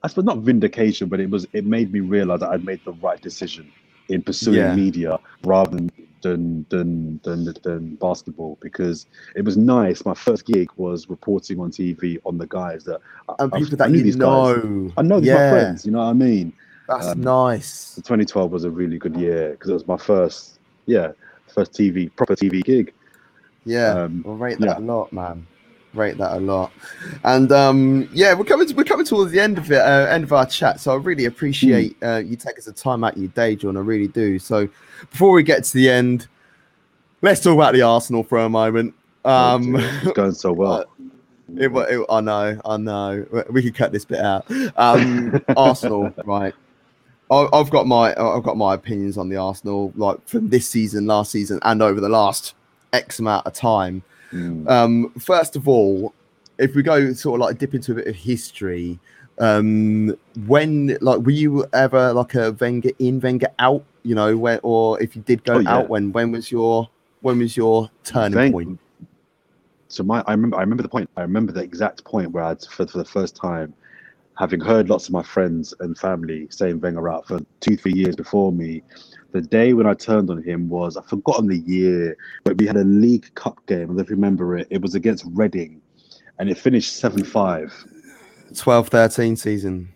I suppose not vindication, but it was it made me realize that I'd made the right decision in pursuing Yeah. media rather than than than than than basketball because it was nice. My first gig was reporting on TV on the guys that I- and I- people I that knew you these guys. know. I know these yeah, my friends. You know what I mean? That's Um, nice. 2012 was a really good year because it was my first, yeah, first TV proper TV gig. Yeah, Um, we'll rate that yeah. a lot, man. Rate that a lot. And um, yeah, we're coming. to, we're coming towards the end of it. Uh, end of our chat. So I really appreciate Hmm. uh, you taking some time out of your day, John. I really do. So before we get to the end, let's talk about the Arsenal for a moment. Um, Oh, it's going so well. [laughs] It, it, I know, I know. We- We could cut this bit out. Um, [laughs] Arsenal, right? I, I've got my, I've got my opinions on the Arsenal, like from this season, last season, and over the last X amount of time. Mm. Um, first of all, if we go sort of like dip into a bit of history, um, when like were you ever like a Wenger in, Wenger out? You know, where or if you did go Oh, yeah. out, when when was your when was your turning point? so my I remember I remember the point I remember the exact point where I'd for, for the first time having heard lots of my friends and family saying Wenger out for two three years before me the day when I turned on him was I've forgotten the year but we had a League Cup game I don't know if you remember it it was against Reading and it finished 7-5 12 13 season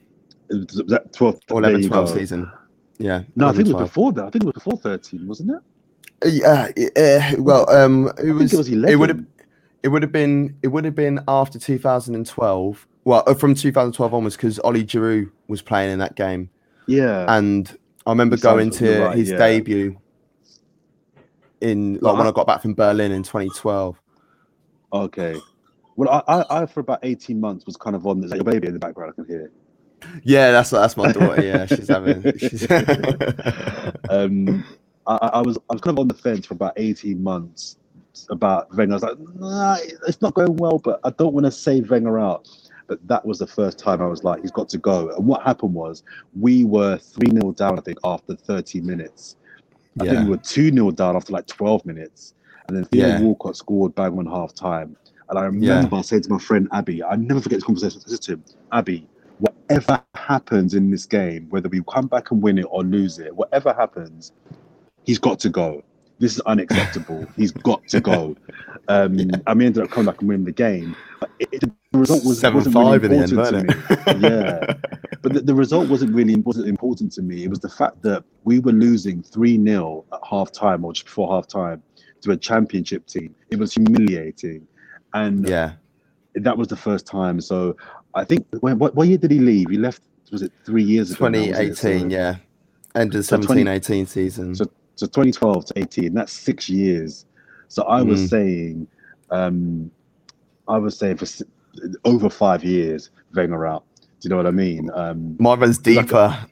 was, that 12 or there 11 12 go. season. Yeah. no I 11, think it was before that I think it was before 13 wasn't it Yeah, uh, well, um, it I was. it was It would have. It would have been. It would have been after 2012. Well, uh, from 2012 onwards, because Ollie Giroud was playing in that game, yeah and I remember He going to right, his yeah. debut in like Well, when I- I got back from Berlin in 2012. okay well I, I I for about 18 months was kind of on there's like a baby in the background I can hear it. Yeah, that's that's my daughter. Yeah, [laughs] she's having. She's [laughs] um, I, I was I was kind of on the fence for about eighteen months about Wenger. I was like, nah, it's not going well, but I don't want to say Wenger out. But that was the first time I was like, he's got to go. And what happened was we were three 0 down, I think, after thirty minutes. I think we were two 0 down after like twelve minutes, and then Theo Yeah. Walcott scored bang on half time. And I remember saying to my friend Abby, I never forget this conversation. I said to him, Abby, whatever happens in this game, whether we come back and win it or lose it, whatever happens, he's got to go. This is unacceptable. he's got to go. [laughs] Um, yeah. And we ended up coming back and winning the game. But it, it, the result was, Seven wasn't five really in the end, to me. yeah, but the, the result wasn't really wasn't important to me. It was the fact that we were losing three 0 at half time or just before half time to a championship team. It was humiliating, and yeah, that was the first time. So I think when what, what year did he leave? He left. Was it three years ago? it? 2018, So- yeah. End of So 17 20 18 season. So, so 2012 to 18, that's six years. So I was Mm. saying, um, I was saying for over five years, Wenger out. Do you know what I mean? Um, Mine runs like a- deeper.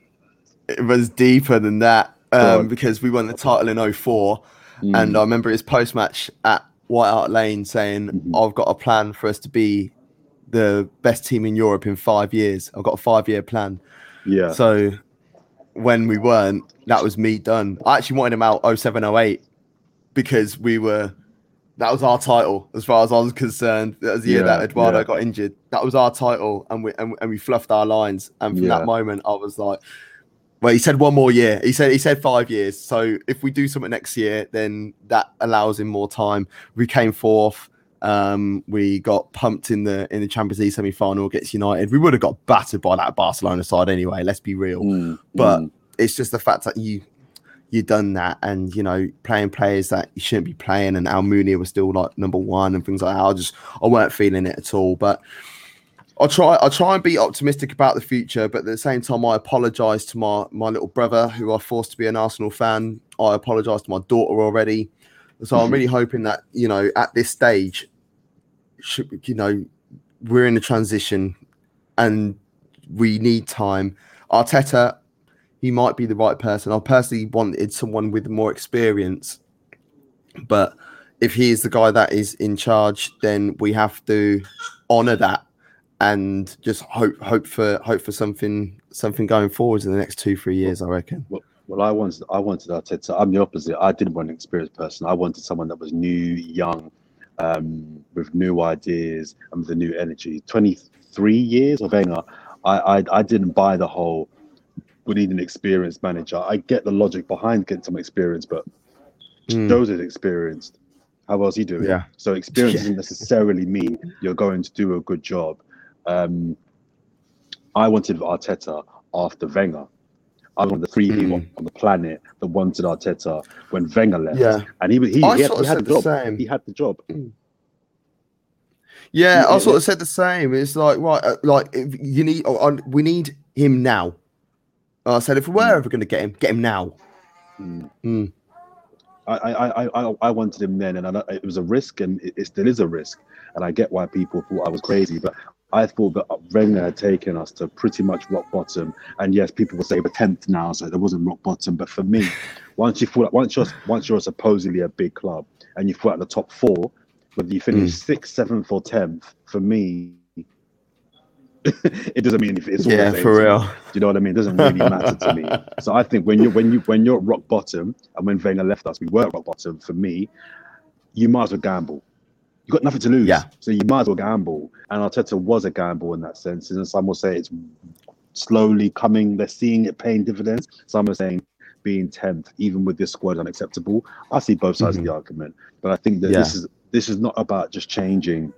it runs deeper than that um, because we won the title in 04. mm, And I remember his post match at White Hart Lane saying, Mhm. I've got a plan for us to be the best team in Europe in five years. I've got a five year plan. yeah, So when we weren't, that was me done. I actually wanted him out 07 08 because we were, that was our title as far as I was concerned. That was the year Yeah, that Eduardo yeah. got injured. That was our title and we, and, and we fluffed our lines. And from Yeah. that moment, I was like, well, he said one more year. He said he said five years. So if we do something next year, then that allows him more time. We came fourth. Um, we got pumped in the in the Champions League semi final against United. We would have got battered by that Barcelona side anyway. Let's be real. mm, but- mm, It's just the fact that you you done that, and you know playing players that you shouldn't be playing, and Almunia was still like number one and things like that. I just I weren't feeling it at all. But I'll try I'll try and be optimistic about the future, but at the same time I apologise to my my little brother who I forced to be an Arsenal fan. I apologise to my daughter already. So I'm Mhm. really hoping that, you know, at this stage, should you know, we're in a transition and we need time. Arteta, he might be the right person. I personally wanted someone with more experience, but if he is the guy that is in charge, then we have to honor that and just hope hope for hope for something something going forwards in the next two three years. I reckon. Well, I wanted, I wanted Arteta. I'm the opposite. I didn't want an experienced person. I wanted someone that was new, young, um, with new ideas and with a new energy. 23 years of Wenger, I, I, I didn't buy the whole. We need an experienced manager. I get the logic behind getting some experience, but Mm, Joe's is experienced. How else he doing? Yeah. So experience [laughs] Yeah. doesn't necessarily mean you're going to do a good job. Um, I wanted Arteta after Wenger. I was one of the three people Mm. on the planet that wanted Arteta when Wenger left. Yeah. And he was he, he, had, he had the the job. same. He had the job. Yeah, I sort of said the same. It's like right, uh, like if you need, oh, we need him now. I said if we were Mm. ever going to get him, get him now. Mm. Mm. I, I, I, I, wanted him then, and I, it was a risk, and it, it still is a risk. And I get why people thought I was crazy, but I thought that Wenger had taken us to pretty much rock bottom. And yes, people will say we're tenth now, so there wasn't rock bottom. But for me, [laughs] once you fall, once you're once you're supposedly a big club and you fall out the top four, whether you finish sixth, seventh, or tenth, for me, [laughs] it doesn't mean if it's all Yeah, for real. Do you know what I mean? It doesn't really matter to me. [laughs] So I think when you when you when you're at rock bottom, and when Wenger left us, we were at rock bottom. For me, you might as well gamble. You got nothing to lose, Yeah. so you might as well gamble. And Arteta was a gamble in that sense. And some will say it's slowly coming. They're seeing it paying dividends. Some are saying being tenth, even with this squad, unacceptable. I see both sides of the mm-hmm. argument, but I think that this is this is not about just changing.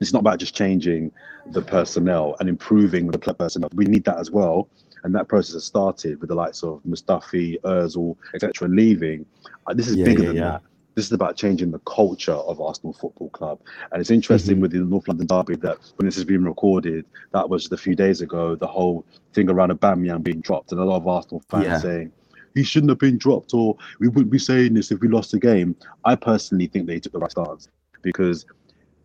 It's not about just changing the personnel and improving the club personnel. We need that as well. And that process has started with the likes of Mustafi, Özil, etc. leaving. Uh, this is Yeah, bigger yeah, than yeah. that. This is about changing the culture of Arsenal Football Club. And it's interesting Mhm. with the North London Derby that when this has been recorded, that was just a few days ago, the whole thing around Aubameyang being dropped and a lot of Arsenal fans saying, he shouldn't have been dropped or we wouldn't be saying this if we lost the game. I personally think they took the right stance because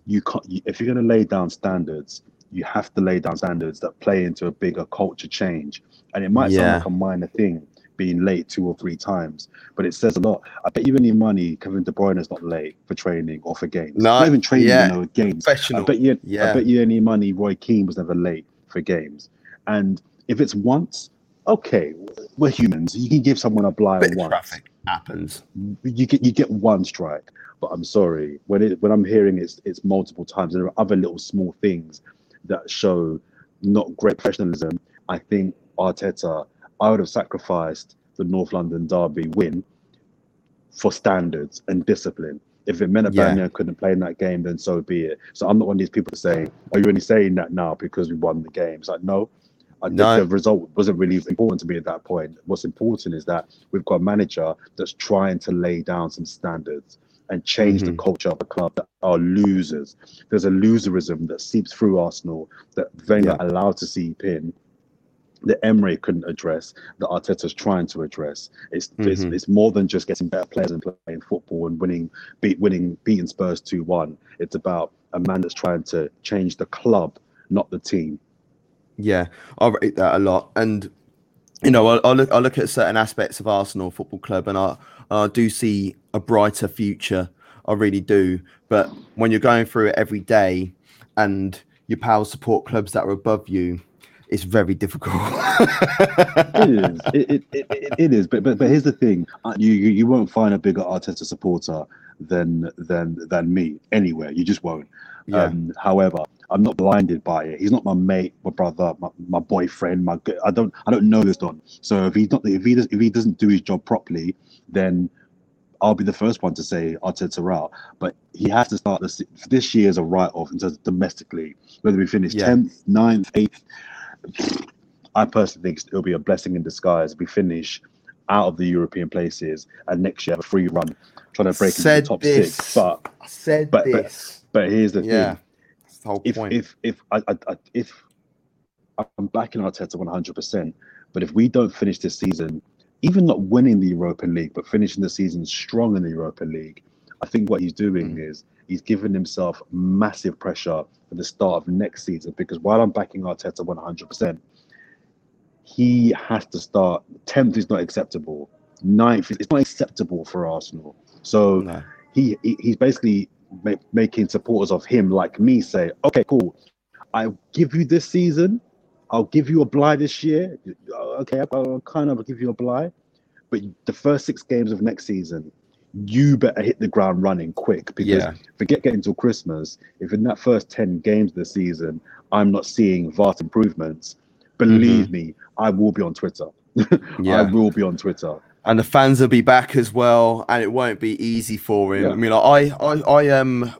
you can't, if you're going to lay down standards, you have to lay down standards that play into a bigger culture change. And it might Yeah. sound like a minor thing being late two or three times, but it says a lot. I bet you any money Kevin De Bruyne is not late for training or for games. No, not even training, yeah. you know, games. Professional. I bet you, yeah. I bet you any money Roy Keane was never late for games. And if it's once, okay, we're humans. You can give someone a blind once traffic happens. you get you get one strike. But I'm sorry when it when I'm hearing it's it's multiple times. There are other little small things that show not great professionalism, I think Arteta, I would have sacrificed the North London derby win for standards and discipline. If it meant a Yeah. yeah. couldn't play in that game, then so be it. So I'm not one of these people saying, "Are you only saying that now because we won the game?" It's like, no, No. the result wasn't really important to me at that point. What's important is that we've got a manager that's trying to lay down some standards and change the Mhm. culture of the club that are losers. There's a loserism that seeps through Arsenal that Wenger Yeah. allowed to seep in that Emery couldn't address, that Arteta's trying to address. It's, it's Mhm. it's more than just getting better players and playing football and winning, beat winning, beating Spurs two one. It's about a man that's trying to change the club, not the team. Yeah, I rate that a lot, and you know, I, I look I look at certain aspects of Arsenal Football Club, and I I do see a brighter future. I really do. But when you're going through it every day, and your pals support clubs that are above you, it's very difficult. It is. [laughs] It, it, it, it, is. But, but but here's the thing: Uh, you, you you won't find a bigger Arteta supporter than than than me anywhere. You just won't. Yeah. Um, however, I'm not blinded by it. He's not my mate, my brother, my, my boyfriend. My I don't I don't know this Don. So if he's not if he does if he doesn't do his job properly, then I'll be the first one to say Arteta out. But he has to start this this year as a write off in terms of domestically. Whether we finish Yeah. tenth, 9th, eighth. I personally think it'll be a blessing in disguise. if We finish out of the European places and next year have a free run trying to break into Said the top this. six. But I said But- but- this. but here's the yeah, thing: that's the whole if point. if if I, I, I if I'm backing Arteta 100, percent but if we don't finish this season, even not winning the Europa League, but finishing the season strong in the Europa League, I think what he's doing Mm. is he's giving himself massive pressure for the start of next season. Because while I'm backing Arteta 100, percent he has to start. Tenth is not acceptable. Ninth, is- it's not acceptable for Arsenal. So no. he, he he's basically ma- making supporters of him like me say, okay, cool, I'll give you this season, I'll give you a bly this year. Okay, I'll kind of give you a bly, but the first six games of next season, you better hit the ground running quick because Yeah. forget getting till Christmas. If in that first ten games of the season I'm not seeing vast improvements, believe me, I will be on Twitter. [laughs] yeah. I Mm-hmm. Will be on Twitter. and the fans will be back as well, and it won't be easy for him. Yeah. I mean, like, I, I, I, um,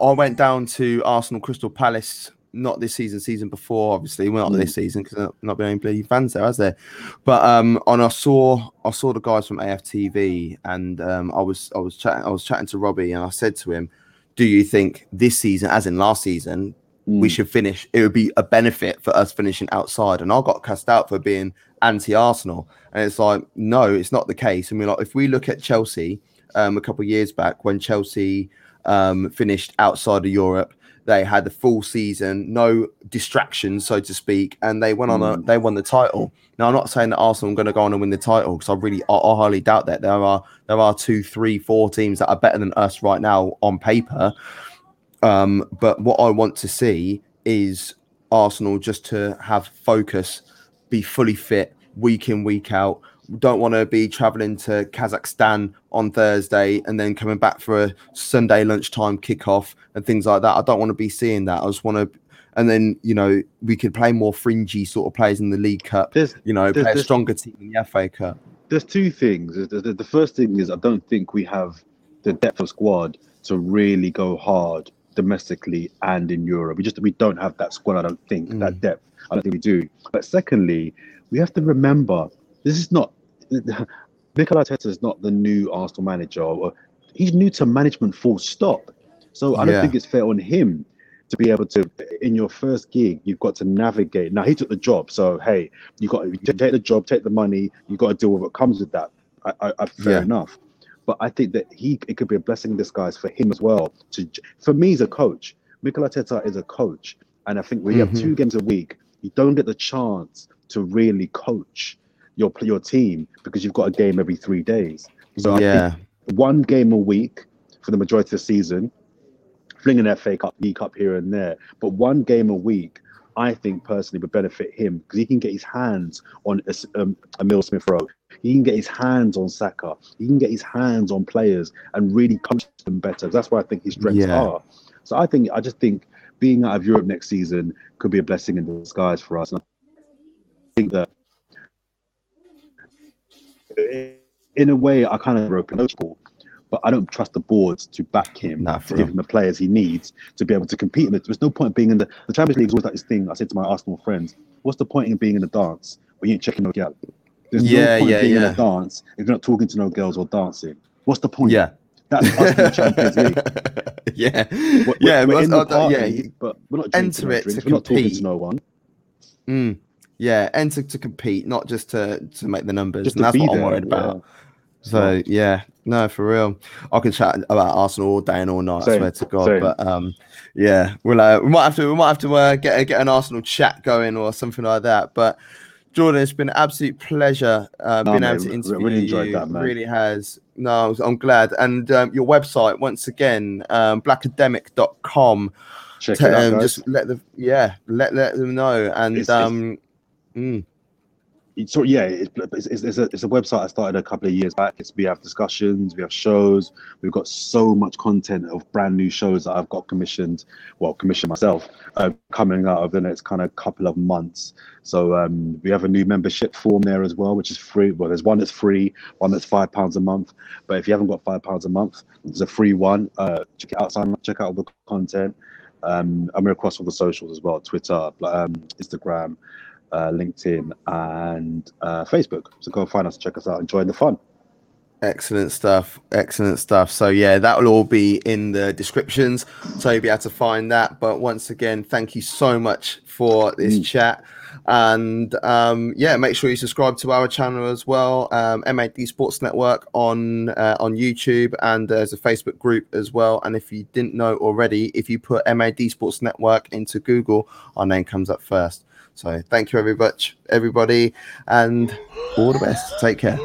I went down to Arsenal Crystal Palace not this season, season before, obviously, well, not Mm. this season because not, not been any bloody fans there, has there? But um, and I saw I saw the guys from AFTV, and um, I was I was chatting I was chatting to Robbie, and I said to him, "Do you think this season, as in last season, we Mm. should finish. It would be a benefit for us finishing outside. And I got cast out for being anti-Arsenal, and it's like, no, it's not the case. I mean, like if we look at Chelsea, um, a couple of years back when Chelsea um, finished outside of Europe, they had the full season, no distractions, so to speak, and they went on a Mm. they won the title. Now, I'm not saying that Arsenal are going to go on and win the title because I really, I, I highly doubt that there are there are two, three, four teams that are better than us right now on paper. Um, but what I want to see is Arsenal just to have focus, be fully fit week in, week out. Don't want to be traveling to Kazakhstan on Thursday and then coming back for a Sunday lunchtime kickoff and things like that. I don't want to be seeing that. I just want to, and then you know we could play more fringy sort of players in the League Cup. There's You know, play a stronger team in the FA Cup. there's two things. The, the, the first thing is I don't think we have the depth of squad to really go hard domestically and in Europe. We just we don't have that squad. I don't think Mm. that depth. I don't think we do. But secondly, we have to remember this is not [laughs] Mikel Arteta is not the new Arsenal manager. Or, he's new to management. Full stop. So I don't Yeah. think it's fair on him to be able to in your first gig you've got to navigate now he took the job so hey you got to take the job take the money you got to deal with what comes with that I, I, I fair Yeah. enough but I think that he it could be a blessing in disguise for him as well to for me as a coach Mikel Arteta is a coach and I think when you Mhm. have two games a week you don't get the chance to really coach your your team because you've got a game every three days so I think yeah, one game a week for the majority of the season, flinging an FA Cup, League Cup here and there. But one game a week, I think personally would benefit him because he can get his hands on a, um, Emil Smith Rowe. He can get his hands on Saka. He can get his hands on players and really coach them better. That's where I think his strengths Yeah. are. So I think I just think being out of Europe next season could be a blessing in disguise for us. And I think that in a way, I kind of broken Liverpool, but I don't trust the boards to back him Nah, to give him the players he needs to be able to compete. in. There's no point being in the the Champions League is always like this thing. I said to my Arsenal friends, "What's the point in being in the dance when you ain't checking no girl? There's Yeah, no point yeah, being in yeah. a dance if you're not talking to no girls or dancing. What's the point? Yeah. that's us in the Champions League. [laughs] yeah. We're, yeah. we're but- in the party, yeah. but we're not enter it to drinks. We're not talking to no one. Mm, yeah, enter to compete, not just to to make the numbers. Just and that's be what I'm there, worried yeah. about. So yeah, no, for real. I can chat about Arsenal all day and all night. I swear to God. same. But um, yeah, we'll uh, we might have to we might have to uh, get get an Arsenal chat going or something like that. But Jordan, it's been an absolute pleasure uh, No, being mate, able to interview really enjoyed you. that, man. Really has. No, I'm glad. And um, your website once again, um, blackademic.com. Check to, it out, um, guys. just let the yeah let let them know and it's- um mm, so yeah, it's, it's, it's, a, it's a website I started a couple of years back. It's, we have discussions, we have shows. We've got so much content of brand new shows that I've got commissioned, well, commissioned myself, uh, coming out of the next kind of couple of months. So um, we have a new membership form there as well, which is free. Well, there's one that's free, one that's five pounds a month. But if you haven't got five pounds a month, there's a free one. Uh, check it out, sign up, check out all the content. Um, and we're across all the socials as well: Twitter, um, Instagram uh, LinkedIn, and uh, Facebook. So go find us, check us out, enjoy the fun. excellent stuff excellent stuff. So yeah that will all be in the descriptions. So you'll be able to find that. But once again thank you so much for this Mm. chat. And um yeah make sure you subscribe to our channel as well um mad sports network on uh, on youtube. And there's a facebook group as well. And if you didn't know already if you put mad sports network into google our name comes up first so thank you very much everybody and all the best. Take care